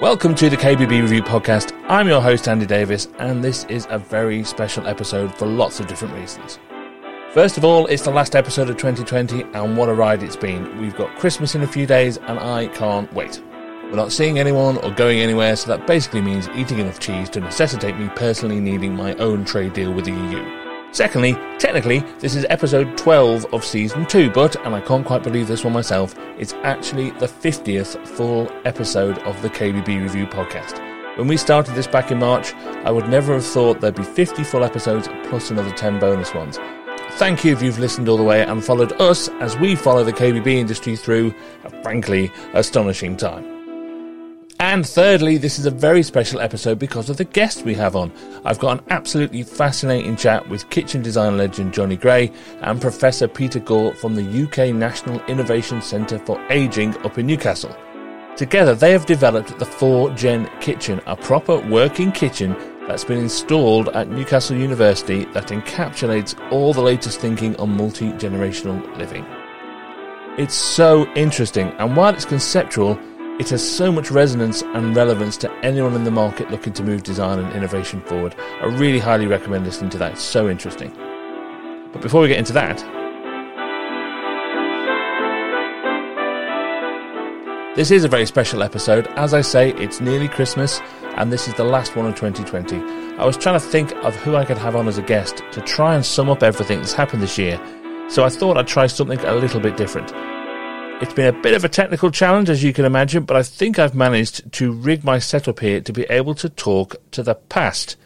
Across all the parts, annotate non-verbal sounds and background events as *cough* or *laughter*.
Welcome to the KBB Review Podcast. I'm your host, Andy Davis, and this is a very special episode for lots of different reasons. First of all, it's the last episode of 2020, and what a ride it's been. We've got Christmas in a few days, and I can't wait. We're not seeing anyone or going anywhere, so that basically means eating enough cheese to necessitate me personally needing my own trade deal with the EU. Secondly, technically, this is episode 12 of season 2, but, and I can't quite believe this one myself, it's actually the 50th full episode of the KBB Review podcast. When we started this back in March, I would never have thought there'd be 50 full episodes plus another 10 bonus ones. Thank you if you've listened all the way and followed us as we follow the KBB industry through a frankly astonishing time. And thirdly, this is a very special episode because of the guest we have on. I've got an absolutely fascinating chat with kitchen design legend Johnny Grey and Professor Peter Gore from the UK National Innovation Centre for Ageing up in Newcastle. Together, they have developed the 4Gen Kitchen, a proper working kitchen that's been installed at Newcastle University that encapsulates all the latest thinking on multi generational living. It's so interesting, and while it's conceptual, it has so much resonance and relevance to anyone in the market looking to move design and innovation forward. I really highly recommend listening to that. It's so interesting. But before we get into that, this is a very special episode. As I say, it's nearly Christmas, and this is the last one of 2020. I was trying to think of who I could have on as a guest to try and sum up everything that's happened this year, so I thought I'd try something a little bit different. It's been a bit of a technical challenge, as you can imagine, but I think I've managed to rig my setup here to be able to talk to the past.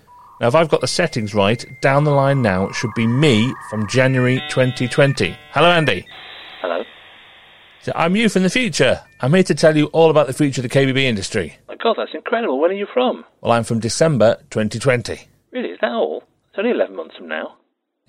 Now, if I've got the settings right, down the line now should be me from January 2020. Hello, Andy. Hello. So I'm you from the future. I'm here to tell you all about the future of the KBB industry. My God, that's incredible. When are you from? Well, I'm from December 2020. Really, is that all? It's only 11 months from now.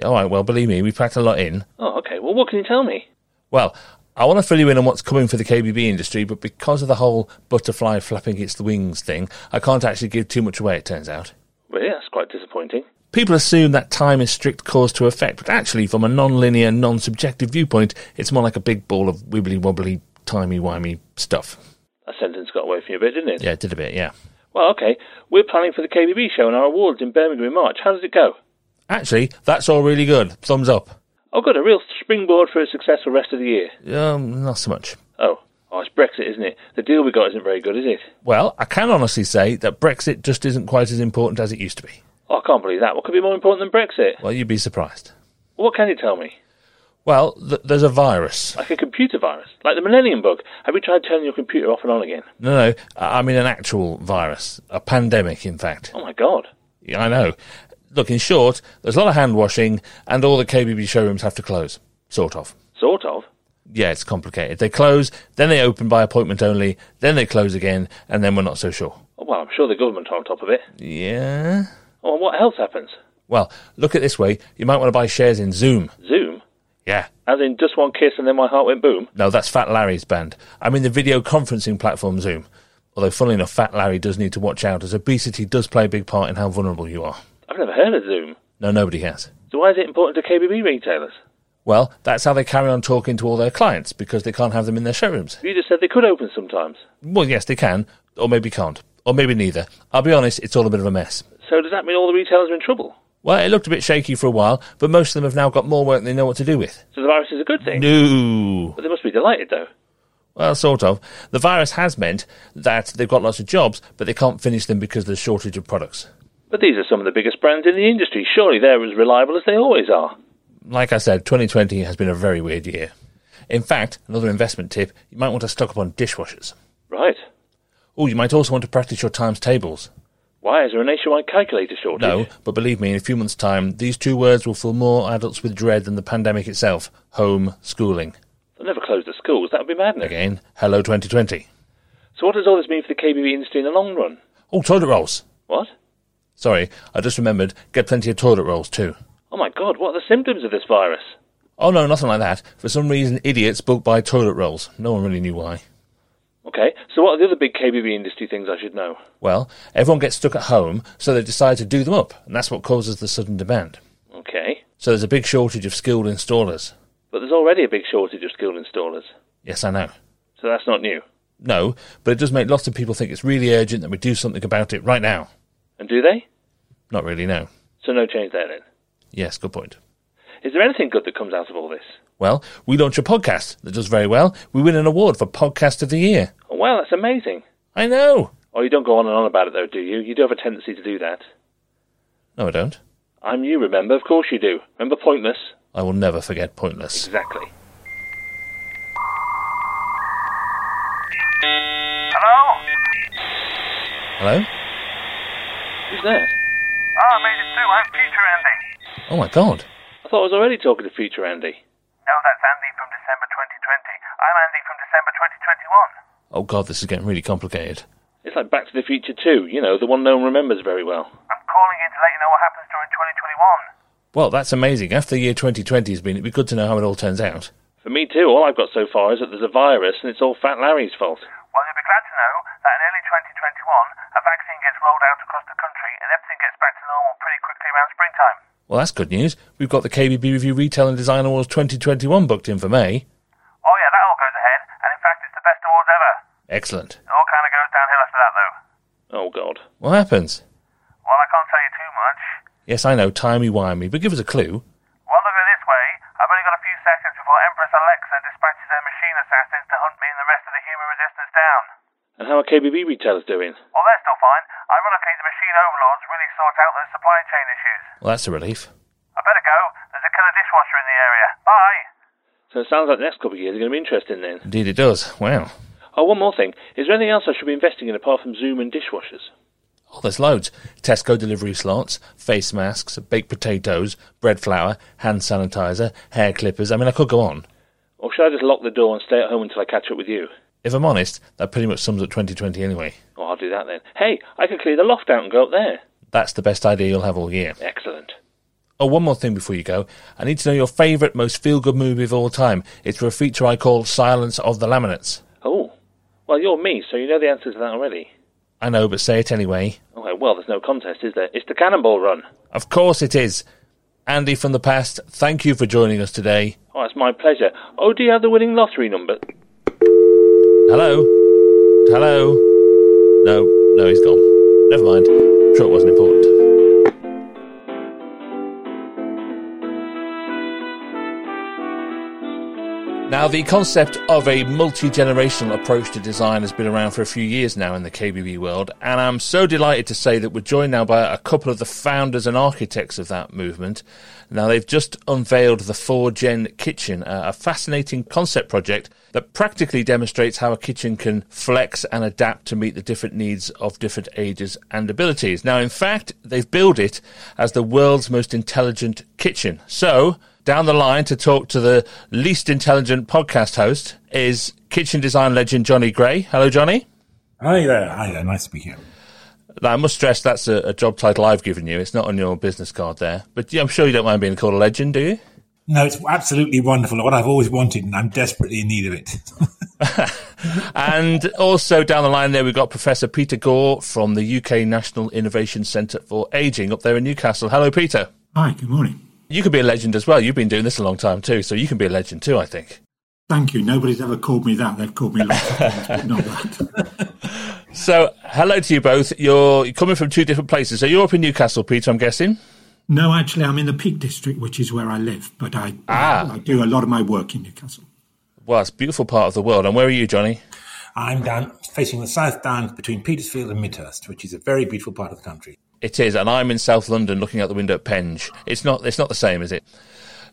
All right, well, believe me, we packed a lot in. Oh, okay. Well, what can you tell me? Well, I want to fill you in on what's coming for the KBB industry, but because of the whole butterfly flapping its wings thing, I can't actually give too much away, it turns out. Really, that's quite disappointing. People assume that time is strict cause to effect, but actually, from a non linear, non subjective viewpoint, it's more like a big ball of wibbly wobbly, timey wimey stuff. That sentence got away from you a bit, didn't it? Yeah, it did a bit, yeah. Well, okay. We're planning for the KBB show and our awards in Birmingham in March. How does it go? Actually, that's all really good. Thumbs up. Oh, good. A real springboard for a successful rest of the year. Um, not so much. Oh. Oh, it's Brexit, isn't it? The deal we got isn't very good, is it? Well, I can honestly say that Brexit just isn't quite as important as it used to be. Oh, I can't believe that. What could be more important than Brexit? Well, you'd be surprised. What can you tell me? Well, th- there's a virus. Like a computer virus? Like the Millennium Bug? Have you tried turning your computer off and on again? No, no, I mean an actual virus. A pandemic, in fact. Oh, my God. Yeah, I know. Look, in short, there's a lot of hand washing, and all the KBB showrooms have to close. Sort of. Sort of. Yeah, it's complicated. They close, then they open by appointment only, then they close again, and then we're not so sure. Oh, well, I'm sure the government are on top of it. Yeah? Oh, and what else happens? Well, look at this way. You might want to buy shares in Zoom. Zoom? Yeah. As in just one kiss and then my heart went boom? No, that's Fat Larry's band. I mean the video conferencing platform Zoom. Although, funnily enough, Fat Larry does need to watch out, as obesity does play a big part in how vulnerable you are. I've never heard of Zoom. No, nobody has. So why is it important to KBB retailers? Well, that's how they carry on talking to all their clients, because they can't have them in their showrooms. You just said they could open sometimes. Well, yes, they can, or maybe can't, or maybe neither. I'll be honest, it's all a bit of a mess. So does that mean all the retailers are in trouble? Well, it looked a bit shaky for a while, but most of them have now got more work than they know what to do with. So the virus is a good thing? No. But they must be delighted, though. Well, sort of. The virus has meant that they've got lots of jobs, but they can't finish them because there's shortage of products. But these are some of the biggest brands in the industry. Surely they're as reliable as they always are. Like I said, 2020 has been a very weird year. In fact, another investment tip, you might want to stock up on dishwashers. Right. Oh, you might also want to practice your times tables. Why? Is there a nationwide calculator shortage? No, but believe me, in a few months' time, these two words will fill more adults with dread than the pandemic itself home schooling. They'll never close the schools. That would be madness. Again, hello 2020. So what does all this mean for the KBB industry in the long run? Oh, toilet rolls. What? Sorry, I just remembered. Get plenty of toilet rolls too. Oh my god, what are the symptoms of this virus? Oh no, nothing like that. For some reason, idiots book buy toilet rolls. No one really knew why. Okay, so what are the other big KBB industry things I should know? Well, everyone gets stuck at home, so they decide to do them up, and that's what causes the sudden demand. Okay, So there's a big shortage of skilled installers. but there's already a big shortage of skilled installers, Yes, I know. so that's not new. No, but it does make lots of people think it's really urgent that we do something about it right now. And do they? Not really, no. So no change there then. Yes, good point. Is there anything good that comes out of all this? Well, we launch a podcast that does very well. We win an award for Podcast of the Year. Oh, wow, that's amazing. I know. Oh, you don't go on and on about it though, do you? You do have a tendency to do that. No, I don't. I'm you, remember? Of course you do. Remember Pointless? I will never forget Pointless. Exactly. Hello? Hello? Who's that? Ah, I made it through. I'm Future Andy. Oh my god. I thought I was already talking to future Andy. No, that's Andy from December 2020. I'm Andy from December 2021. Oh god, this is getting really complicated. It's like Back to the Future 2, you know, the one no one remembers very well. I'm calling in to let you know what happens during 2021. Well, that's amazing. After the year 2020 has been, it'd be good to know how it all turns out. For me too, all I've got so far is that there's a virus and it's all Fat Larry's fault. Well, you'll be glad to know that in early 2021, a vaccine gets rolled out across the country and everything gets back to normal pretty quickly around springtime. Well, that's good news. We've got the KBB Review Retail and Design Awards 2021 booked in for May. Oh, yeah, that all goes ahead, and in fact, it's the best awards ever. Excellent. It all kind of goes downhill after that, though. Oh God. What happens? Well, I can't tell you too much. Yes, I know, timey-wimey, but give us a clue. Well, look at it this way. I've only got a few seconds before Empress Alexa dispatches her machine assassins to hunt me and the rest of the human resistance down. And how are KBB retailers doing? Well, they're still fine. Ironically, the machine overlords really sort out those supply chain issues. Well, that's a relief. I better go. There's a killer dishwasher in the area. Bye. So it sounds like the next couple of years are going to be interesting then. Indeed it does. Wow. Oh, one more thing. Is there anything else I should be investing in apart from Zoom and dishwashers? Oh, there's loads. Tesco delivery slots, face masks, baked potatoes, bread flour, hand sanitizer, hair clippers. I mean, I could go on. Or should I just lock the door and stay at home until I catch up with you? If I'm honest, that pretty much sums up 2020 anyway. Oh, I'll do that then. Hey, I can clear the loft out and go up there. That's the best idea you'll have all year. Excellent. Oh, one more thing before you go. I need to know your favourite, most feel-good movie of all time. It's for a feature I call Silence of the Laminates. Oh, well, you're me, so you know the answer to that already. I know, but say it anyway. Okay, well, there's no contest, is there? It's the Cannonball Run. Of course it is. Andy from the past, thank you for joining us today. Oh, it's my pleasure. Oh, do you have the winning lottery number? Hello? Hello? No, no, he's gone. Never mind. Sure, it wasn't important. Now, the concept of a multi generational approach to design has been around for a few years now in the KBB world, and I'm so delighted to say that we're joined now by a couple of the founders and architects of that movement. Now, they've just unveiled the 4 Gen Kitchen, a fascinating concept project that practically demonstrates how a kitchen can flex and adapt to meet the different needs of different ages and abilities. Now, in fact, they've billed it as the world's most intelligent kitchen. So, down the line to talk to the least intelligent podcast host is kitchen design legend Johnny Grey. Hello, Johnny. Hi there. Hi there. Nice to be here. Now, I must stress that's a, a job title I've given you. It's not on your business card there. But yeah, I'm sure you don't mind being called a legend, do you? No, it's absolutely wonderful. What I've always wanted, and I'm desperately in need of it. *laughs* And also down the line there, we've got Professor Peter Gore from the UK National Innovation Centre for Ageing up there in Newcastle. Hello, Peter. Hi, good morning. You could be a legend as well. You've been doing this a long time too, so you can be a legend too, I think. Thank you. Nobody's ever called me that. They've called me lots of things, not *laughs* that. So, hello to you both. You're you're coming from two different places. So you're up in Newcastle, Peter, I'm guessing. No, actually, I'm in the Peak District, which is where I live, but I, Ah. I, I do a lot of my work in Newcastle. Well, it's a beautiful part of the world. And where are you, Johnny? I'm down facing the South Downs between Petersfield and Midhurst, which is a very beautiful part of the country. It is, and I'm in South London looking out the window at Penge. It's not it's not the same, is it?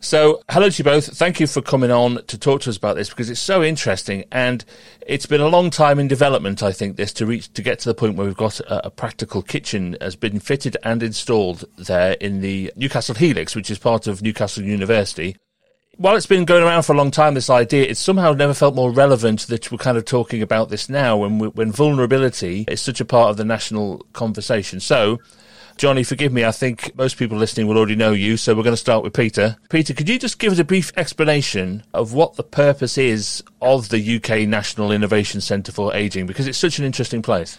So, hello to you both. Thank you for coming on to talk to us about this because it's so interesting and it's been a long time in development, I think, this to reach to get to the point where we've got a, a practical kitchen has been fitted and installed there in the Newcastle Helix, which is part of Newcastle University. While it's been going around for a long time, this idea, it's somehow never felt more relevant that we're kind of talking about this now when, we, when vulnerability is such a part of the national conversation. So, Johnny, forgive me, I think most people listening will already know you, so we're going to start with Peter. Peter, could you just give us a brief explanation of what the purpose is of the UK National Innovation Centre for Ageing? Because it's such an interesting place.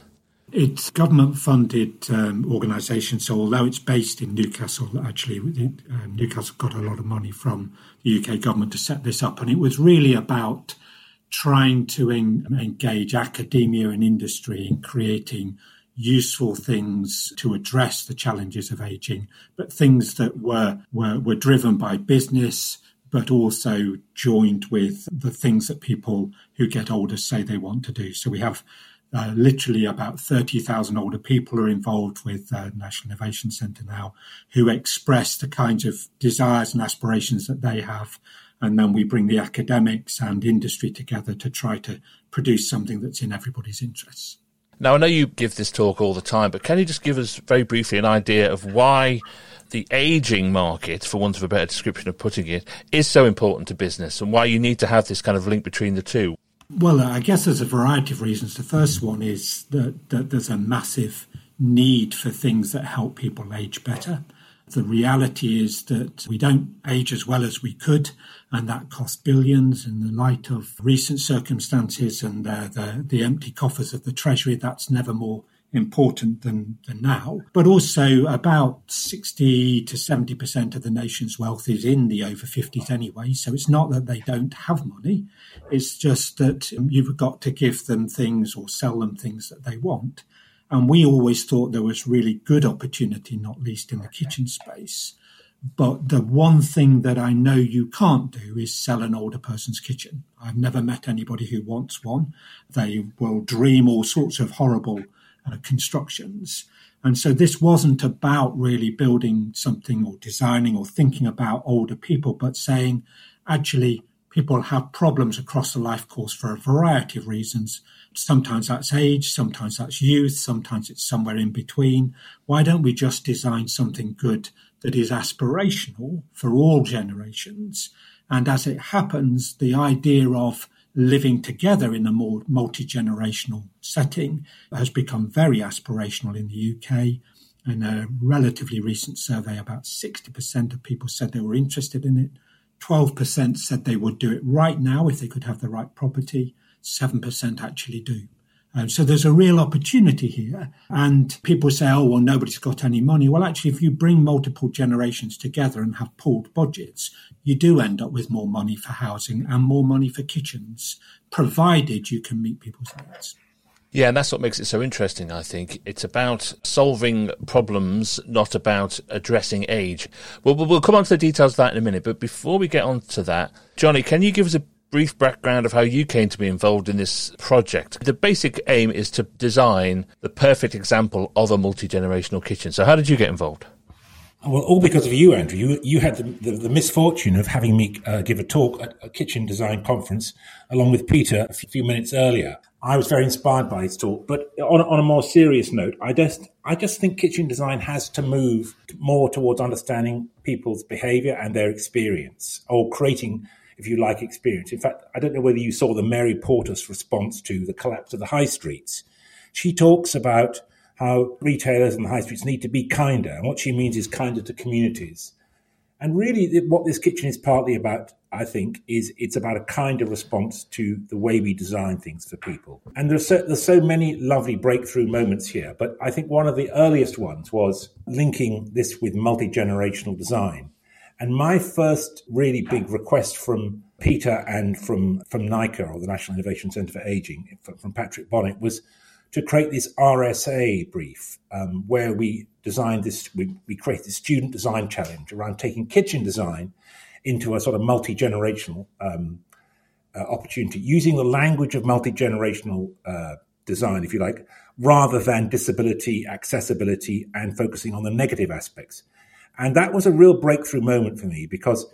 It's government funded um, organisation, so although it's based in Newcastle, actually, um, Newcastle got a lot of money from the UK government to set this up, and it was really about trying to en- engage academia and industry in creating useful things to address the challenges of aging, but things that were, were, were driven by business, but also joined with the things that people who get older say they want to do. So we have uh, literally about 30,000 older people are involved with uh, National Innovation Centre now who express the kinds of desires and aspirations that they have. And then we bring the academics and industry together to try to produce something that's in everybody's interests. Now, I know you give this talk all the time, but can you just give us very briefly an idea of why the aging market, for want of a better description of putting it, is so important to business and why you need to have this kind of link between the two? Well, uh, I guess there's a variety of reasons. The first mm-hmm. one is that, that there's a massive need for things that help people age better. The reality is that we don't age as well as we could, and that costs billions. In the light of recent circumstances and the, the, the empty coffers of the Treasury, that's never more important than, than now. But also, about 60 to 70% of the nation's wealth is in the over 50s anyway. So it's not that they don't have money, it's just that um, you've got to give them things or sell them things that they want. And we always thought there was really good opportunity, not least in the kitchen space. But the one thing that I know you can't do is sell an older person's kitchen. I've never met anybody who wants one. They will dream all sorts of horrible uh, constructions. And so this wasn't about really building something or designing or thinking about older people, but saying, actually, people have problems across the life course for a variety of reasons. Sometimes that's age, sometimes that's youth, sometimes it's somewhere in between. Why don't we just design something good that is aspirational for all generations? And as it happens, the idea of living together in a more multi generational setting has become very aspirational in the UK. In a relatively recent survey, about 60% of people said they were interested in it. 12% said they would do it right now if they could have the right property. 7% actually do. Um, so there's a real opportunity here. And people say, oh, well, nobody's got any money. Well, actually, if you bring multiple generations together and have pooled budgets, you do end up with more money for housing and more money for kitchens, provided you can meet people's needs. Yeah, and that's what makes it so interesting, I think. It's about solving problems, not about addressing age. Well, we'll come on to the details of that in a minute, but before we get on to that, Johnny, can you give us a brief background of how you came to be involved in this project. The basic aim is to design the perfect example of a multi generational kitchen. So, how did you get involved? Well, all because of you, Andrew. You, you had the, the, the misfortune of having me uh, give a talk at a kitchen design conference along with Peter a few minutes earlier. I was very inspired by his talk, but on, on a more serious note, I just I just think kitchen design has to move more towards understanding people's behaviour and their experience, or creating if you like, experience. In fact, I don't know whether you saw the Mary Portas's response to the collapse of the high streets. She talks about how retailers and the high streets need to be kinder. And what she means is kinder to communities. And really, what this kitchen is partly about, I think, is it's about a kinder response to the way we design things for people. And there's so, there's so many lovely breakthrough moments here. But I think one of the earliest ones was linking this with multi generational design. And my first really big request from Peter and from, from NICA, or the National Innovation Centre for Aging, from Patrick Bonnet, was to create this RSA brief um, where we designed this, we, we created this student design challenge around taking kitchen design into a sort of multi generational um, uh, opportunity, using the language of multi generational uh, design, if you like, rather than disability, accessibility, and focusing on the negative aspects. And that was a real breakthrough moment for me because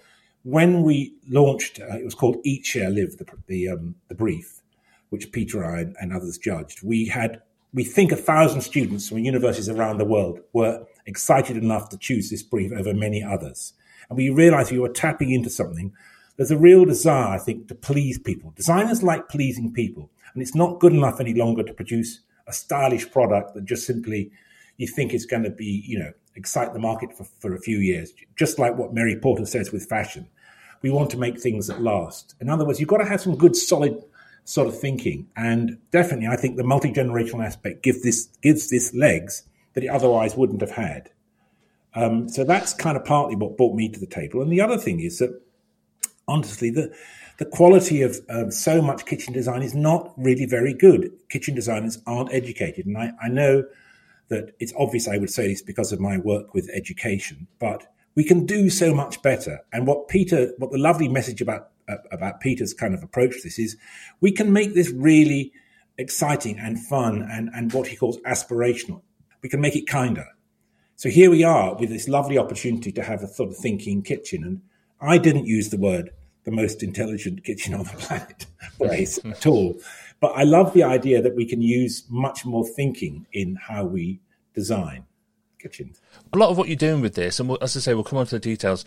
when we launched, uh, it was called Eat, Share, Live, the, the, um, the brief, which Peter and, and others judged. We had, we think, a thousand students from universities around the world were excited enough to choose this brief over many others. And we realized we were tapping into something. There's a real desire, I think, to please people. Designers like pleasing people. And it's not good enough any longer to produce a stylish product that just simply you think is going to be, you know, excite the market for, for a few years, just like what Mary Portas says with fashion. We want to make things that last. In other words, you've got to have some good, solid sort of thinking. And definitely, I think the multi generational aspect gives this gives this legs that it otherwise wouldn't have had. Um, so that's kind of partly what brought me to the table. And the other thing is that honestly, the the quality of um, so much kitchen design is not really very good. Kitchen designers aren't educated. And I, I know that it's obvious I would say this because of my work with education, but we can do so much better. And what Peter, what the lovely message about uh, about Peter's kind of approach to this is, we can make this really exciting and fun and and what he calls aspirational. We can make it kinder. So here we are with this lovely opportunity to have a sort of thinking kitchen. And I didn't use the word the most intelligent kitchen on the *laughs* planet phrase at all. But I love the idea that we can use much more thinking in how we design kitchens. A lot of what you're doing with this, and as I say, we'll come on to the details,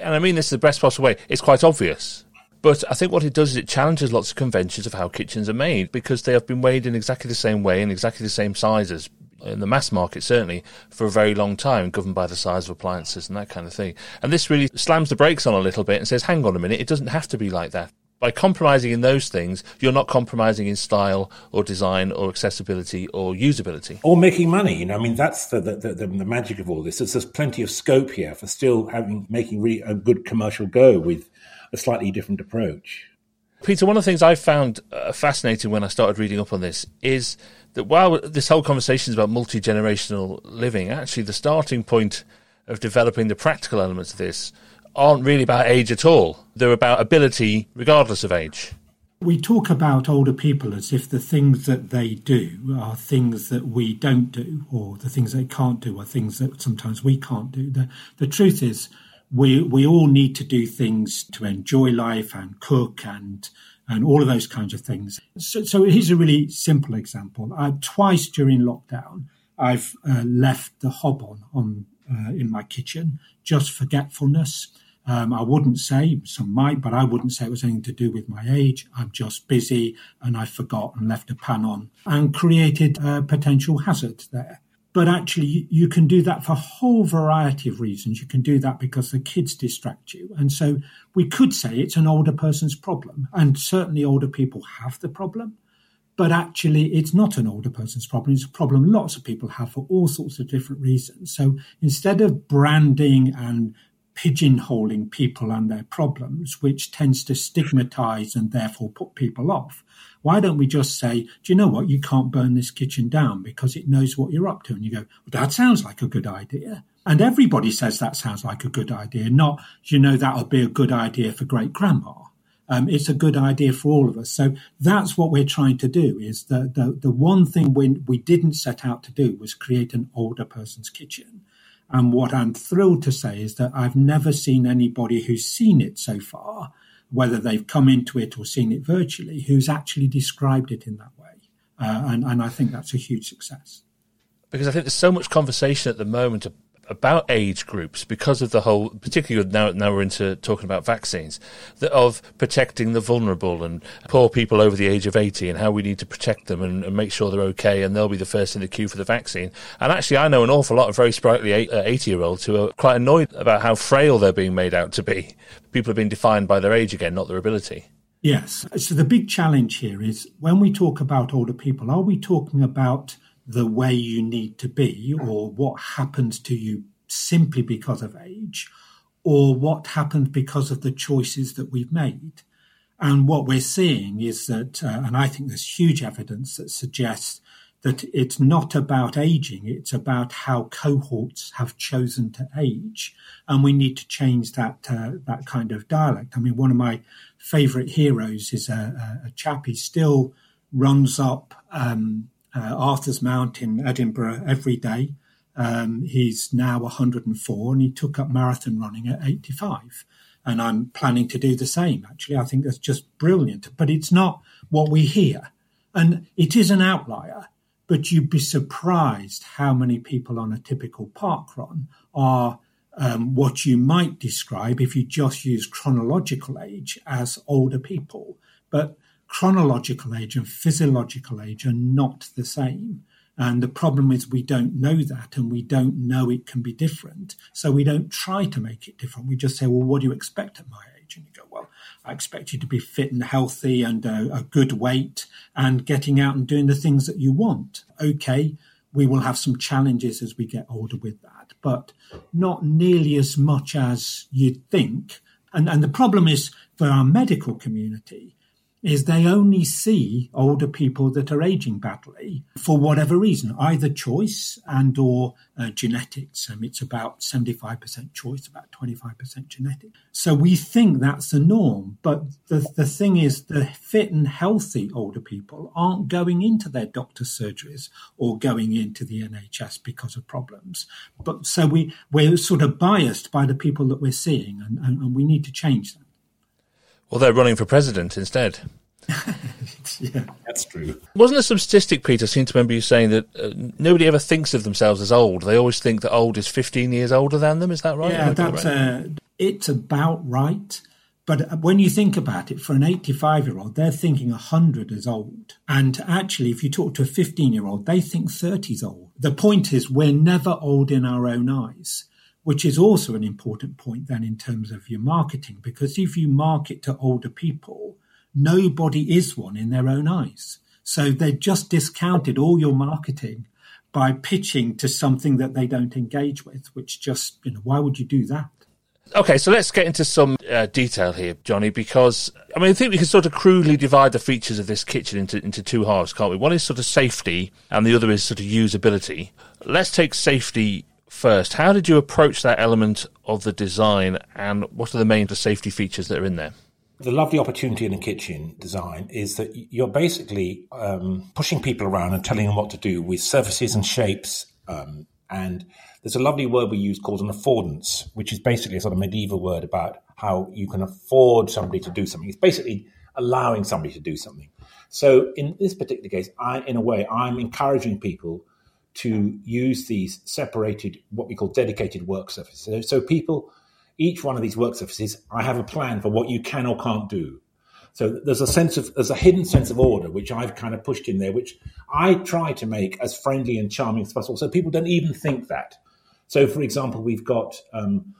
and I mean this is the best possible way, it's quite obvious. But I think what it does is it challenges lots of conventions of how kitchens are made because they have been made in exactly the same way and exactly the same sizes in the mass market certainly for a very long time, governed by the size of appliances and that kind of thing. And this really slams the brakes on a little bit and says, hang on a minute, it doesn't have to be like that. By compromising in those things, you're not compromising in style or design or accessibility or usability. Or making money. You know, I mean, that's the, the, the, the magic of all this. There's, there's plenty of scope here for still having making really a good commercial go with a slightly different approach. Peter, one of the things I found uh, fascinating when I started reading up on this is that while this whole conversation is about multi generational living, actually the starting point of developing the practical elements of this aren't really about age at all. They're about ability, regardless of age. We talk about older people as if the things that they do are things that we don't do, or the things they can't do are things that sometimes we can't do. The, the truth is, we we all need to do things to enjoy life and cook and and all of those kinds of things. So, so here's a really simple example. Uh, twice during lockdown, I've uh, left the hob on on uh, in my kitchen, just forgetfulness. Um, I wouldn't say some might, but I wouldn't say it was anything to do with my age. I'm just busy and I forgot and left a pan on and created a potential hazard there. But actually, you can do that for a whole variety of reasons. You can do that because the kids distract you. And so we could say it's an older person's problem. And certainly older people have the problem. But actually, it's not an older person's problem. It's a problem lots of people have for all sorts of different reasons. So instead of branding and pigeonholing people and their problems, which tends to stigmatize and therefore put people off, why don't we just say, do you know what? You can't burn this kitchen down because it knows what you're up to. And you go, well, that sounds like a good idea. And everybody says that sounds like a good idea, not, you know, that'll be a good idea for great grandma. Um, it's a good idea for all of us. So that's what we're trying to do is the, the, the one thing we, we didn't set out to do was create an older person's kitchen. And what I'm thrilled to say is that I've never seen anybody who's seen it so far whether they've come into it or seen it virtually, who's actually described it in that way. Uh, and, and I think that's a huge success. Because I think there's so much conversation at the moment about age groups because of the whole, particularly now, now we're into talking about vaccines, that of protecting the vulnerable and poor people over the age of 80 and how we need to protect them and, and make sure they're okay and they'll be the first in the queue for the vaccine. And actually, I know an awful lot of very sprightly uh, 80 year olds who are quite annoyed about how frail they're being made out to be. People are being defined by their age again, not their ability. Yes. So the big challenge here is when we talk about older people, are we talking about the way you need to be or what happens to you simply because of age or what happened because of the choices that we've made. And what we're seeing is that, uh, and I think there's huge evidence that suggests that it's not about aging, it's about how cohorts have chosen to age. And we need to change that, uh, that kind of dialect. I mean, one of my favorite heroes is a, a chap, he still runs up um, uh, Arthur's Mount in Edinburgh every day. Um, he's now 104 and he took up marathon running at 85. And I'm planning to do the same, actually. I think that's just brilliant. But it's not what we hear. And it is an outlier, but you'd be surprised how many people on a typical park run are um, what you might describe if you just use chronological age as older people. But chronological age and physiological age are not the same. And the problem is we don't know that and we don't know it can be different. So we don't try to make it different. We just say, well, what do you expect at my age? And you go, well, I expect you to be fit and healthy and a, a good weight and getting out and doing the things that you want. Okay, we will have some challenges as we get older with that, but not nearly as much as you'd think And, and the problem is for our medical community is they only see older people that are aging badly for whatever reason, either choice and or uh, genetics. And it's about 75% choice, about 25% genetic. So we think that's the norm. But the, the thing is the fit and healthy older people aren't going into their doctor's surgeries or going into the NHS because of problems. But so we, we're sort of biased by the people that we're seeing and, and, and we need to change that. Well, they're running for president instead. *laughs* yeah, that's true. Wasn't there some statistic, Peter? I seem to remember you saying that uh, nobody ever thinks of themselves as old. They always think that old is 15 years older than them. Is that right? Yeah, that's uh, it's about right. But when you think about it, for an 85 year old, they're thinking 100 is old. And actually, if you talk to a 15 year old, they think 30 is old. The point is, we're never old in our own eyes which is also an important point then in terms of your marketing, because if you market to older people, nobody is one in their own eyes. So they just discounted all your marketing by pitching to something that they don't engage with, which just, you know, why would you do that? Okay, so let's get into some uh, detail here, Johnny, because I mean, I think we can sort of crudely divide the features of this kitchen into, into two halves, can't we? One is sort of safety, and the other is sort of usability. Let's take safety first. How did you approach that element of the design, and what are the main safety features that are in there? the lovely opportunity in a kitchen design is that you're basically um, pushing people around and telling them what to do with surfaces and shapes. Um, and there's a lovely word we use called an affordance, which is basically a sort of medieval word about how you can afford somebody to do something. It's basically allowing somebody to do something. So in this particular case, I, in a way, I'm encouraging people to use these separated, what we call dedicated work surfaces. So, so people each one of these work surfaces, I have a plan for what you can or can't do. So there's a sense of there's a hidden sense of order which I've kind of pushed in there, which I try to make as friendly and charming as possible, so people don't even think that. So, for example, we've got um,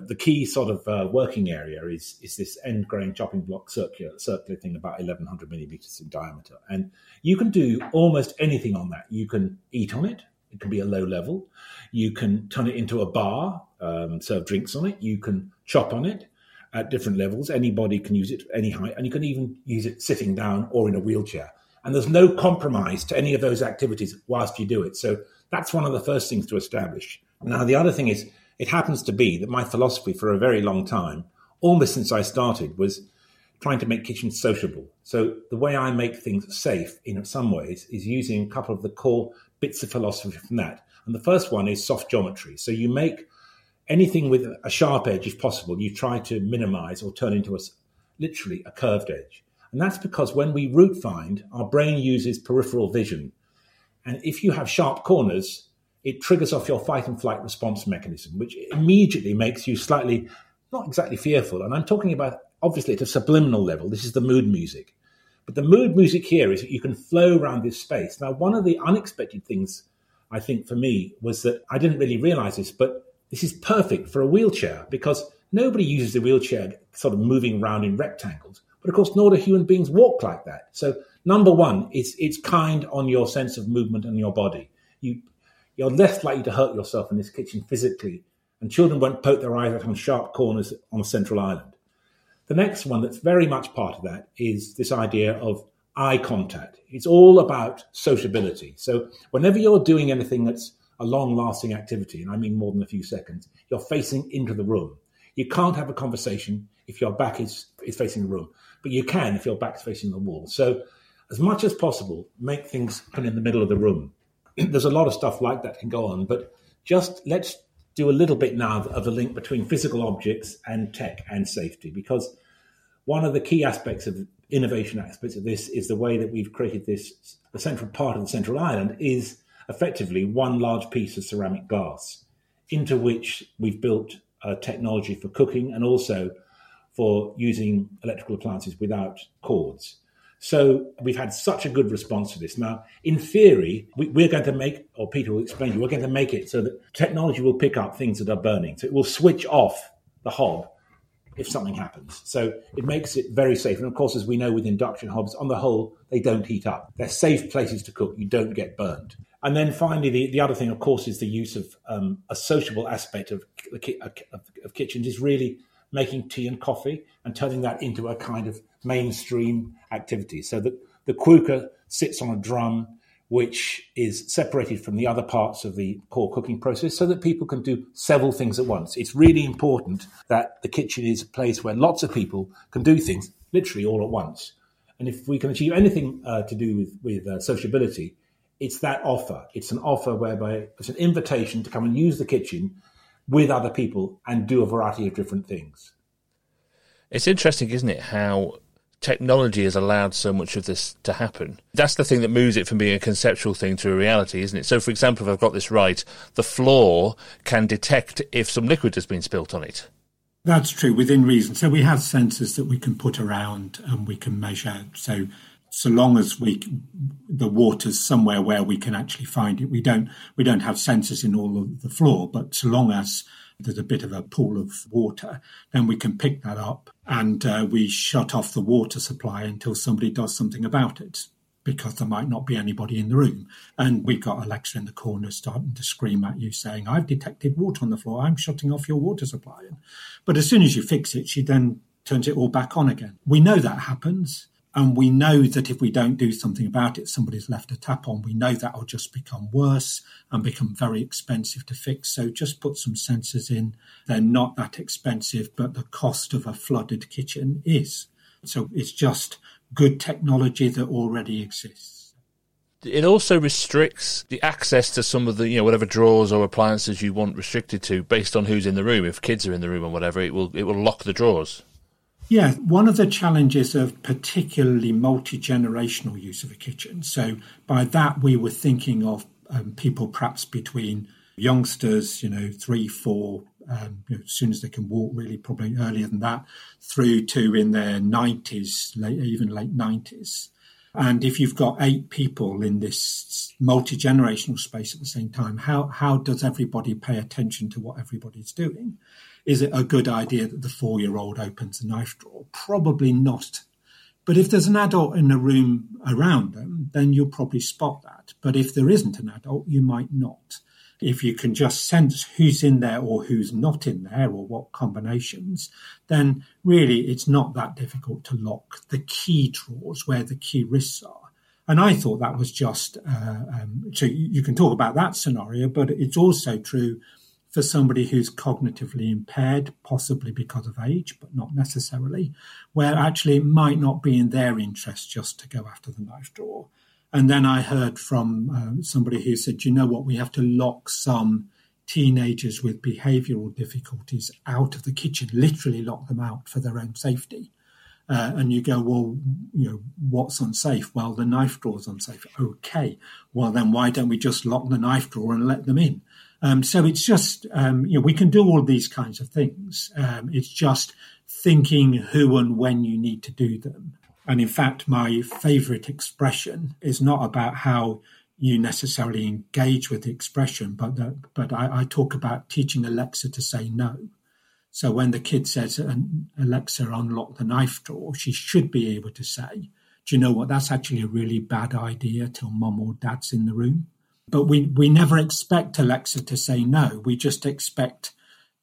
the key sort of uh, working area is is this end grain chopping block circular circular thing about 1100 millimeters in diameter, and you can do almost anything on that. You can eat on it. It can be a low level. You can turn it into a bar, um, serve drinks on it. You can chop on it at different levels. Anybody can use it any height, and you can even use it sitting down or in a wheelchair. And there's no compromise to any of those activities whilst you do it. So that's one of the first things to establish. Now, the other thing is, it happens to be that my philosophy for a very long time, almost since I started, was trying to make kitchens sociable. So the way I make things safe in some ways is using a couple of the core bits of philosophy from that. And the first one is soft geometry. So you make anything with a sharp edge, if possible, you try to minimize or turn into a literally a curved edge. And that's because when we root find, our brain uses peripheral vision. And if you have sharp corners, it triggers off your fight and flight response mechanism, which immediately makes you slightly, not exactly fearful. And I'm talking about, obviously, at a subliminal level. This is the mood music. But the mood music here is that you can flow around this space. Now, one of the unexpected things I think for me was that I didn't really realize this, but this is perfect for a wheelchair because nobody uses a wheelchair sort of moving around in rectangles. But of course, nor do human beings walk like that. So, number one, it's, it's kind on your sense of movement and your body. You, you're less likely to hurt yourself in this kitchen physically, and children won't poke their eyes out on sharp corners on a central island. The next one that's very much part of that is this idea of eye contact. It's all about sociability. So whenever you're doing anything that's a long lasting activity, and I mean more than a few seconds, you're facing into the room. You can't have a conversation if your back is, is facing the room, but you can if your back's facing the wall. So as much as possible, make things of in the middle of the room. *clears throat* There's a lot of stuff like that can go on, but just let's do a little bit now of the link between physical objects and tech and safety, because one of the key aspects of innovation aspects of this is the way that we've created this. The central part of the central island is effectively one large piece of ceramic glass, into which we've built a technology for cooking and also for using electrical appliances without cords. So we've had such a good response to this. Now, in theory, we, are going to make, or Peter will explain to you, we're going to make it so that technology will pick up things that are burning. So it will switch off the hob if something happens. So it makes it very safe. And of course, as we know with induction hobs, on the whole, they don't heat up. They're safe places to cook. You don't get burned. And then finally, the, the other thing, of course, is the use of um, a sociable aspect of, of, of kitchens is really making tea and coffee and turning that into a kind of mainstream activities. So that the quooker sits on a drum which is separated from the other parts of the core cooking process so that people can do several things at once. It's really important that the kitchen is a place where lots of people can do things literally all at once. And if we can achieve anything uh, to do with, with uh, sociability, it's that offer. It's an offer whereby it's an invitation to come and use the kitchen with other people and do a variety of different things. It's interesting, isn't it, how technology has allowed so much of this to happen. That's the thing that moves it from being a conceptual thing to a reality, isn't it? So, for example, if I've got this right, the floor can detect if some liquid has been spilt on it. That's true within reason. So we have sensors that we can put around and we can measure. So so long as we the water's somewhere where we can actually find it, we don't we don't have sensors in all of the floor. But so long as there's a bit of a pool of water, then we can pick that up and uh, we shut off the water supply until somebody does something about it because there might not be anybody in the room. And we've got Alexa in the corner starting to scream at you saying, I've detected water on the floor. I'm shutting off your water supply. But as soon as you fix it, she then turns it all back on again. We know that happens. And we know that if we don't do something about it, somebody's left a tap on. We know that will just become worse and become very expensive to fix. So just put some sensors in. They're not that expensive, but the cost of a flooded kitchen is. So it's just good technology that already exists. It also restricts the access to some of the, you know, whatever drawers or appliances you want restricted to based on who's in the room. If kids are in the room or whatever, it will it will lock the drawers. Yeah, one of the challenges of particularly multi generational use of a kitchen. So, by that, we were thinking of um, people perhaps between youngsters, you know, three, four, um, you know, as soon as they can walk, really, probably earlier than that, through to in their 90s, late, even late 90s. And if you've got eight people in this multi generational space at the same time, how, how does everybody pay attention to what everybody's doing? Is it a good idea that the four year old opens a knife drawer? Probably not. But if there's an adult in the room around them, then you'll probably spot that. But if there isn't an adult, you might not. If you can just sense who's in there or who's not in there or what combinations, then really it's not that difficult to lock the key drawers where the key risks are. And I thought that was just, uh, um, so you can talk about that scenario, but it's also true for somebody who's cognitively impaired, possibly because of age, but not necessarily, where actually it might not be in their interest just to go after the knife drawer. And then I heard from uh, somebody who said, you know what, we have to lock some teenagers with behavioral difficulties out of the kitchen, literally lock them out for their own safety. Uh, and you go, well, you know, what's unsafe? Well, the knife drawer's unsafe. Okay. Well, then why don't we just lock the knife drawer and let them in? Um, so it's just, um, you know, we can do all these kinds of things. Um, it's just thinking who and when you need to do them. And in fact, my favorite expression is not about how you necessarily engage with the expression, but that, but I, I talk about teaching Alexa to say no. So when the kid says, Alexa, unlock the knife drawer, she should be able to say, do you know what? That's actually a really bad idea till mom or dad's in the room. But we, we never expect Alexa to say no. We just expect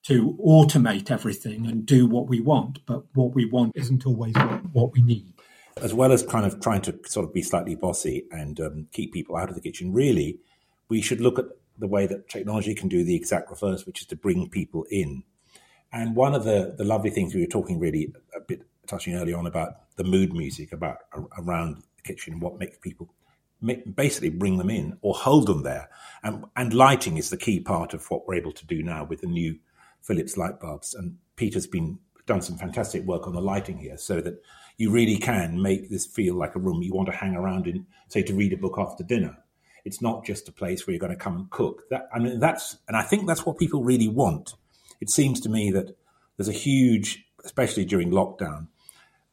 to automate everything and do what we want. But what we want isn't always what we need. As well as kind of trying to sort of be slightly bossy and um, keep people out of the kitchen, really, we should look at the way that technology can do the exact reverse, which is to bring people in. And one of the, the lovely things we were talking really a bit touching early on about the mood music about around the kitchen, and what makes people basically bring them in or hold them there. And, and lighting is the key part of what we're able to do now with the new Philips light bulbs. And Peter's been done some fantastic work on the lighting here so that you really can make this feel like a room you want to hang around in, say, to read a book after dinner. It's not just a place where you're going to come and cook. That, I mean, that's, and I think that's what people really want. It seems to me that there's a huge, especially during lockdown,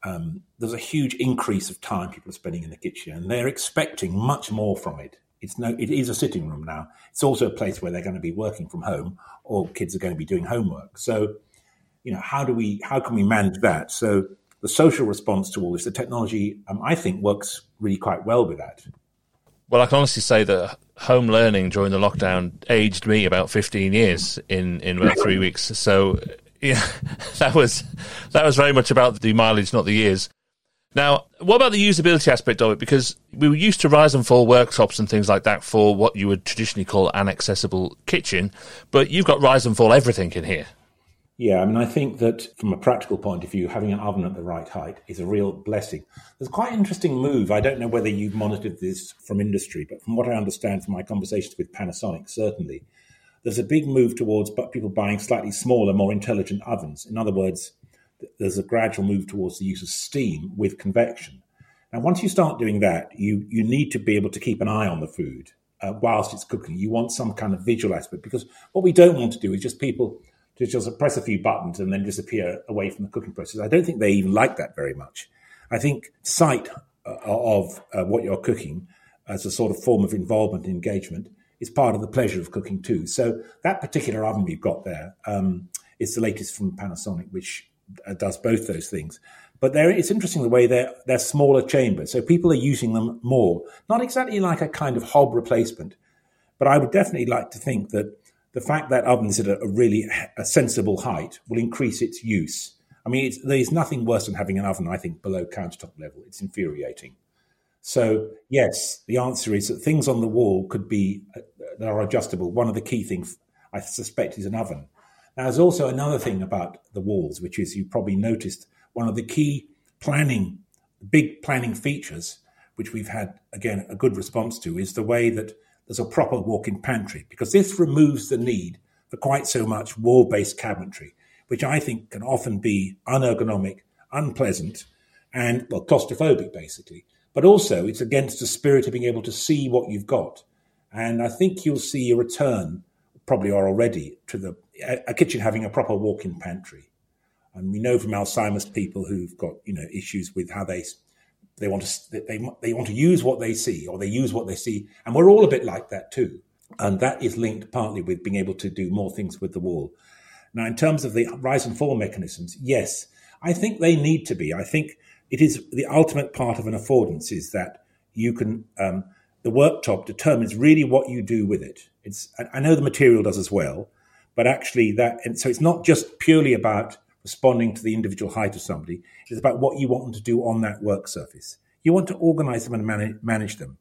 um, there's a huge increase of time people are spending in the kitchen, and they're expecting much more from it. It's no, it is a sitting room now. It's also a place where they're going to be working from home, or kids are going to be doing homework. So, you know, how do we, how can we manage that? So, the social response to all this, the technology, um, I think, works really quite well with that. Well, I can honestly say that home learning during the lockdown aged me about 15 years in, in about three weeks. So Yeah, *laughs* that was that was very much about the mileage, not the years. Now, what about the usability aspect of it? Because we were used to rise and fall workshops and things like that for what you would traditionally call an accessible kitchen, but you've got rise and fall everything in here. Yeah, I mean, I think that from a practical point of view, having an oven at the right height is a real blessing. There's quite an interesting move. I don't know whether you've monitored this from industry, but from what I understand from my conversations with Panasonic, certainly, there's a big move towards people buying slightly smaller, more intelligent ovens. In other words, there's a gradual move towards the use of steam with convection. Now, once you start doing that, you, you need to be able to keep an eye on the food uh, whilst it's cooking. You want some kind of visual aspect because what we don't want to do is just people to just press a few buttons and then disappear away from the cooking process. I don't think they even like that very much. I think sight uh, of uh, what you're cooking as a sort of form of involvement and engagement is part of the pleasure of cooking too. So that particular oven we've got there um, is the latest from Panasonic, which uh, does both those things. But it's interesting the way they're, they're smaller chambers. So people are using them more. Not exactly like a kind of hob replacement, but I would definitely like to think that the fact that ovens at a, really a sensible height will increase its use. I mean, there's nothing worse than having an oven, I think, below countertop level. It's infuriating. So, yes, the answer is that things on the wall could be uh, that are adjustable. One of the key things I suspect is an oven. Now, there's also another thing about the walls, which is you probably noticed one of the key planning, big planning features, which we've had again a good response to, is the way that there's a proper walk-in pantry because this removes the need for quite so much wall-based cabinetry, which I think can often be unergonomic, unpleasant, and well claustrophobic basically. But also, it's against the spirit of being able to see what you've got, and I think you'll see a return, probably are already, to the a kitchen having a proper walk-in pantry. And we know from Alzheimer's people who've got you know issues with how they they want to they they want to use what they see, or they use what they see, and we're all a bit like that too. And that is linked partly with being able to do more things with the wall. Now, in terms of the rise and fall mechanisms, yes, I think they need to be. I think it is the ultimate part of an affordance is that you can um, the worktop determines really what you do with it. It's I know the material does as well, but actually that and so it's not just purely about responding to the individual height of somebody. It's about what you want them to do on that work surface. You want to organize them and manage, manage them.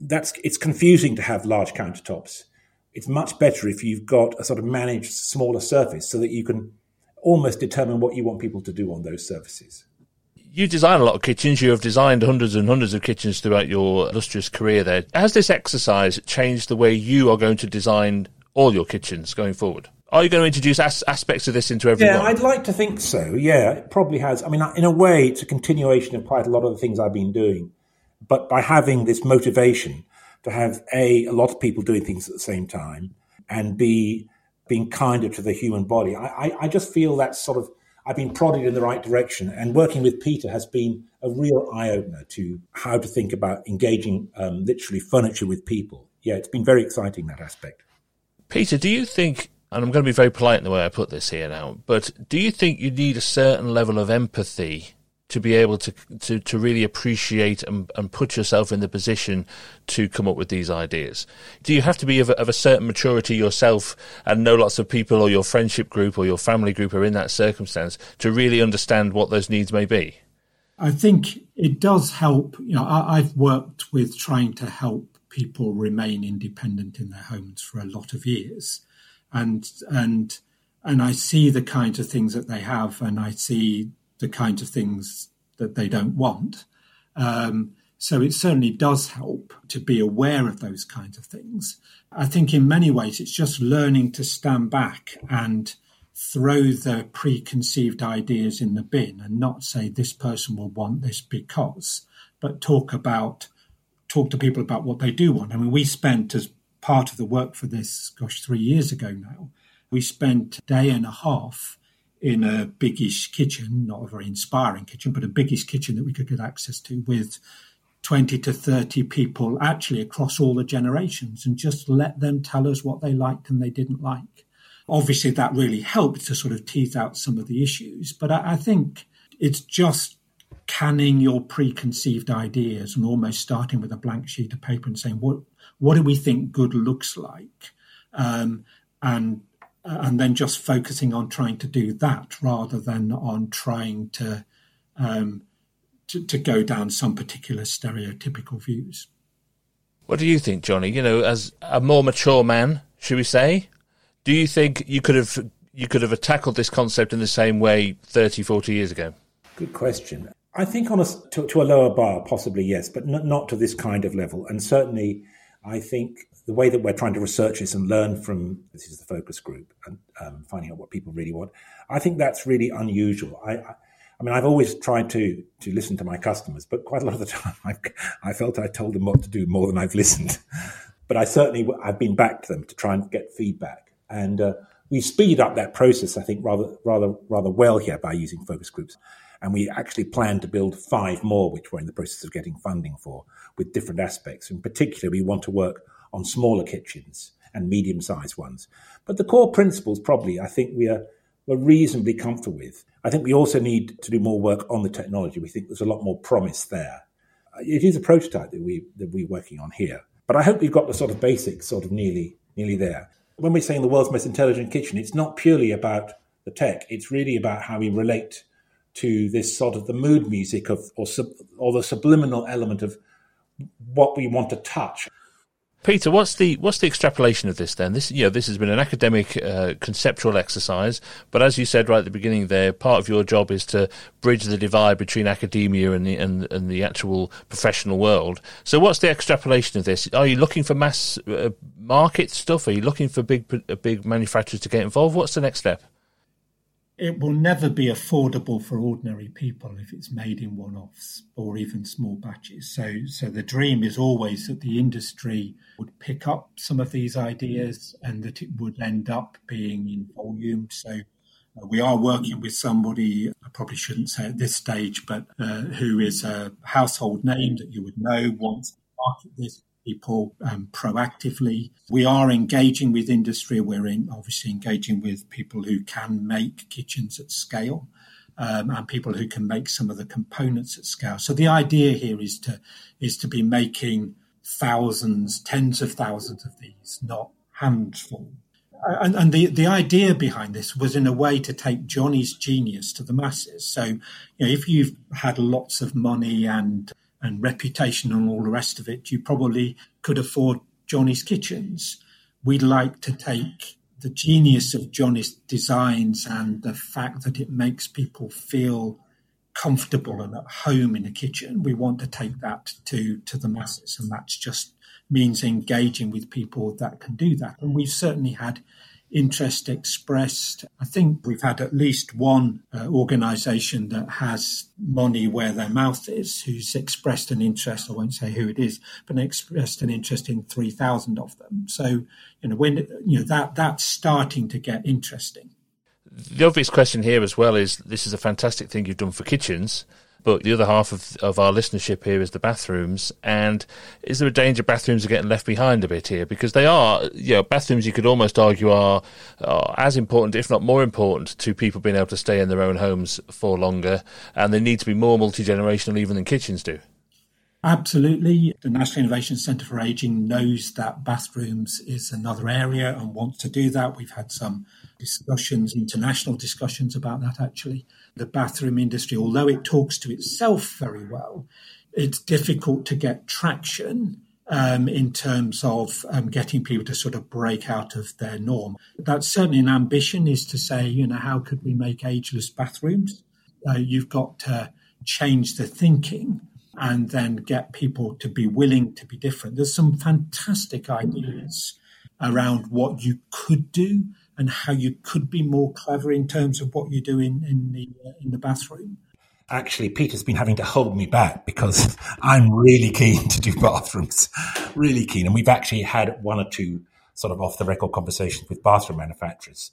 That's it's confusing to have large countertops. It's much better if you've got a sort of managed smaller surface so that you can almost determine what you want people to do on those surfaces. You design a lot of kitchens. You have designed hundreds and hundreds of kitchens throughout your illustrious career there. Has this exercise changed the way you are going to design all your kitchens going forward? Are you going to introduce as- aspects of this into every Yeah, I'd like to think so. Yeah, it probably has. I mean, in a way, it's a continuation of quite a lot of the things I've been doing. But by having this motivation to have A, a lot of people doing things at the same time, and B, being kinder to the human body, I, I, I just feel that sort of I've been prodded in the right direction. And working with Peter has been a real eye opener to how to think about engaging um, literally furniture with people. Yeah, it's been very exciting, that aspect. Peter, do you think and I'm going to be very polite in the way I put this here now, but do you think you need a certain level of empathy to be able to to, to really appreciate and, and put yourself in the position to come up with these ideas? Do you have to be of a, of a certain maturity yourself and know lots of people or your friendship group or your family group are in that circumstance to really understand what those needs may be? I think it does help. You know, I, I've worked with trying to help people remain independent in their homes for a lot of years and and and I see the kinds of things that they have, and I see the kinds of things that they don't want. Um, so it certainly does help to be aware of those kinds of things. I think in many ways it's just learning to stand back and throw the preconceived ideas in the bin and not say this person will want this because, but talk about talk to people about what they do want. I mean, we spent as part of the work for this, gosh, three years ago now. We spent a day and a half in a biggish kitchen, not a very inspiring kitchen, but a biggish kitchen that we could get access to with 20 to 30 people actually across all the generations and just let them tell us what they liked and they didn't like. Obviously, that really helped to sort of tease out some of the issues, but I, I think it's just canning your preconceived ideas and almost starting with a blank sheet of paper and saying, what, what do we think good looks like? Um, and and then just focusing on trying to do that rather than on trying to um, to, to go down some particular stereotypical views. What do you think, Johnny? You know, as a more mature man, should we say, do you think you could have you could have tackled this concept in the same way 30, 40 years ago? Good question. I think on a, to, to a lower bar, possibly yes, but not, not to this kind of level. And certainly, I think the way that we're trying to research this and learn from this is the focus group and um, finding out what people really want. I think that's really unusual. I, I, I, mean, I've always tried to to listen to my customers, but quite a lot of the *laughs* time, I've, I felt I told them what to do more than I've listened. *laughs* But I certainly I've been back to them to try and get feedback, and uh, we speed up that process. I think rather rather rather well here by using focus groups. And we actually plan to build five more, which we're in the process of getting funding for, with different aspects. In particular, we want to work on smaller kitchens and medium sized ones. But the core principles, probably, I think we are we're reasonably comfortable with. I think we also need to do more work on the technology. We think there's a lot more promise there. It is a prototype that we that we're working on here, but I hope we've got the sort of basics sort of nearly nearly there. When we're saying the world's most intelligent kitchen, it's not purely about the tech. It's really about how we relate to this sort of the mood music of or sub, or the subliminal element of what we want to touch. Peter, what's the what's the extrapolation of this then? This you know this has been an academic uh, conceptual exercise, but as you said right at the beginning, there part of your job is to bridge the divide between academia and the and, and the actual professional world. So, what's the extrapolation of this? Are you looking for mass uh, market stuff? Are you looking for big big manufacturers to get involved? What's the next step? It will never be affordable for ordinary people if it's made in one-offs or even small batches. So, so the dream is always that the industry would pick up some of these ideas and that it would end up being in volume. So uh, we are working with somebody, I probably shouldn't say at this stage, but uh, who is a household name that you would know, wants to market this people um, proactively. We are engaging with industry. We're in, obviously engaging with people who can make kitchens at scale. Um, and people who can make some of the components at scale. So the idea here is to is to be making thousands, tens of thousands of these, not handful. And, and the, the idea behind this was in a way to take Johnny's genius to the masses. So, you know, if you've had lots of money and and reputation and all the rest of it, you probably could afford Johnny's Kitchens. We'd like to take the genius of Johnny's designs and the fact that it makes people feel comfortable and at home in a kitchen. We want to take that to, to the masses, and that just means engaging with people that can do that. And we've certainly had interest expressed. I think we've had at least one uh, organisation that has money where their mouth is, who's expressed an interest. I won't say who it is, but expressed an interest in three thousand of them. So you know when you know that that's starting to get interesting. The obvious question here as well is: this is a fantastic thing you've done for kitchens but the other half of, of our listenership here is the bathrooms. And is there a danger bathrooms are getting left behind a bit here? Because they are, you know, bathrooms you could almost argue are, are as important, if not more important, to people being able to stay in their own homes for longer. And they need to be more multi generational even than kitchens do. Absolutely. The National Innovation Centre for Ageing knows that bathrooms is another area and wants to do that. We've had some discussions, international discussions about that actually. The bathroom industry, although it talks to itself very well, it's difficult to get traction um, in terms of um, getting people to sort of break out of their norm. That's certainly an ambition is to say, you know, how could we make ageless bathrooms? Uh, you've got to change the thinking and then get people to be willing to be different. There's some fantastic ideas around what you could do and how you could be more clever in terms of what you do in, in the uh, in the bathroom. Actually, Peter's been having to hold me back because *laughs* I'm really keen to do bathrooms, really keen, and we've actually had one or two sort of off the record conversations with bathroom manufacturers.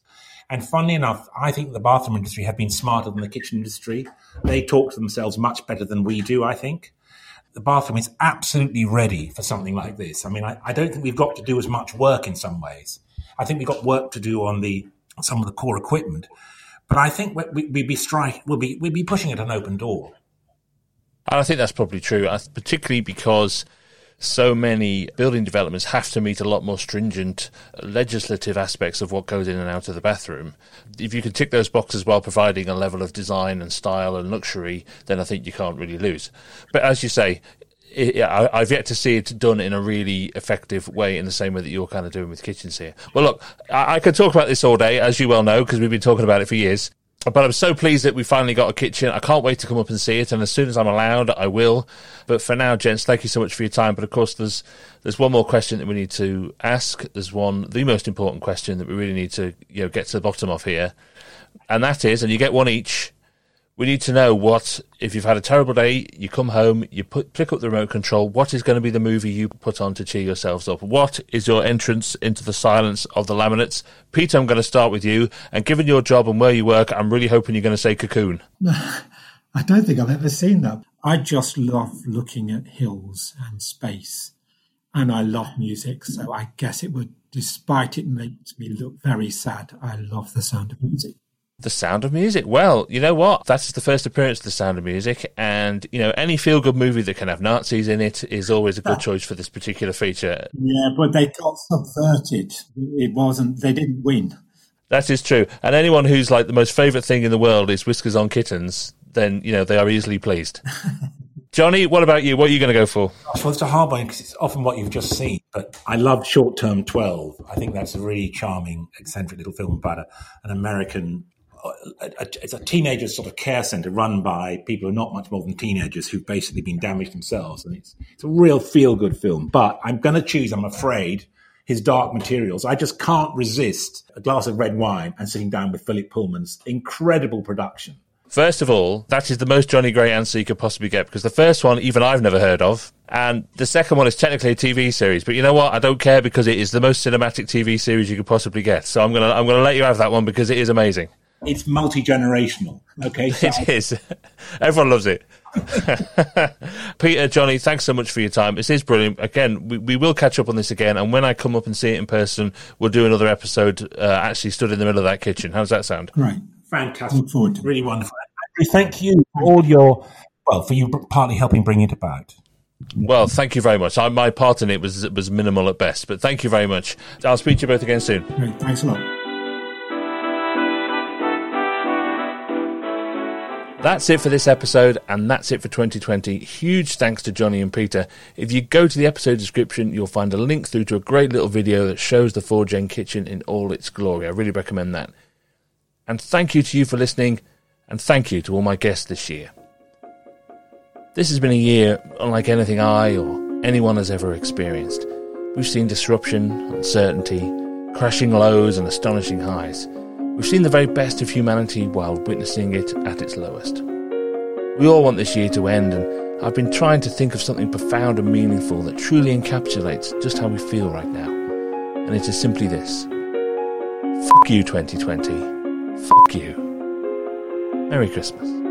And funnily enough, I think the bathroom industry have been smarter than the kitchen industry. They talk to themselves much better than we do, I think. The bathroom is absolutely ready for something like this. I mean, I, I don't think we've got to do as much work in some ways. I think we've got work to do on the some of the core equipment. But I think we, would be strike, we'll be we'd be pushing at an open door. And I think that's probably true, particularly because so many building developments have to meet a lot more stringent legislative aspects of what goes in and out of the bathroom. If you can tick those boxes while providing a level of design and style and luxury, then I think you can't really lose. But as you say, I, I've yet to see it done in a really effective way in the same way that you're kind of doing with kitchens here. Well, look, I, I could talk about this all day, as you well know, because we've been talking about it for years. But I'm so pleased that we finally got a kitchen. I can't wait to come up and see it, and as soon as I'm allowed, I will. But for now, gents, thank you so much for your time. But of course, there's there's one more question that we need to ask. There's one, the most important question that we really need to you know get to the bottom of here, and that is, and you get one each we need to know what if you've had a terrible day you come home you put pick up the remote control what is going to be the movie you put on to cheer yourselves up? What is your entrance into the silence of the laminates? Peter i'm going to start with you and given your job and where you work i'm really hoping you're going to say cocoon. *laughs* I don't think i've ever seen that. I just love looking at hills and space and i love music so i guess it would despite it makes me look very sad i love the sound of music the Sound of Music. Well, you know what? That's the first appearance of The Sound of Music, and you know any feel-good movie that can have Nazis in it is always a good choice for this particular feature. Yeah, but they got subverted. It wasn't. They didn't win. That is true. And anyone who's like the most favourite thing in the world is Whiskers on Kittens, then you know they are easily pleased. *laughs* Johnny, what about you? What are you going to go for? Well, it's a hard one because it's often what you've just seen. But I love Short Term 12. I think that's a really charming, eccentric little film about a, an American a, a, it's a teenager sort of care center run by people who are not much more than teenagers who've basically been damaged themselves. And it's, it's a real feel good film. But I'm going to choose, I'm afraid, his dark materials. I just can't resist a glass of red wine and sitting down with Philip Pullman's incredible production. First of all, that is the most Johnny Grey answer you could possibly get because the first one, even I've never heard of. And the second one is technically a TV series, but you know what? I don't care because it is the most cinematic TV series you could possibly get. So I'm gonna I'm gonna let you have that one because it is amazing it's multi generational. Okay, so *laughs* it is. Everyone loves it. *laughs* Peter, Johnny, thanks so much for your time. This is brilliant. Again, we, we will catch up on this again, and when I come up and see it in person, we'll do another episode. Uh, actually, stood in the middle of that kitchen. How does that sound? Right, fantastic. Look forward to really wonderful. Thank you for all your well for you partly helping bring it about. Well, thank you very much. I, my part in it was was minimal at best, but thank you very much. I'll speak to you both again soon. Great, thanks a lot. That's it for this episode, and that's it for 2020. Huge thanks to Johnny and Peter. If you go to the episode description, you'll find a link through to a great little video that shows the 4Gen kitchen in all its glory. I really recommend that. And thank you to you for listening, and thank you to all my guests this year. This has been a year unlike anything I or anyone has ever experienced. We've seen disruption, uncertainty, crashing lows, and astonishing highs. We've seen the very best of humanity while witnessing it at its lowest. We all want this year to end, and I've been trying to think of something profound and meaningful that truly encapsulates just how we feel right now. And it is simply this Fuck you, 2020. Fuck you. Merry Christmas.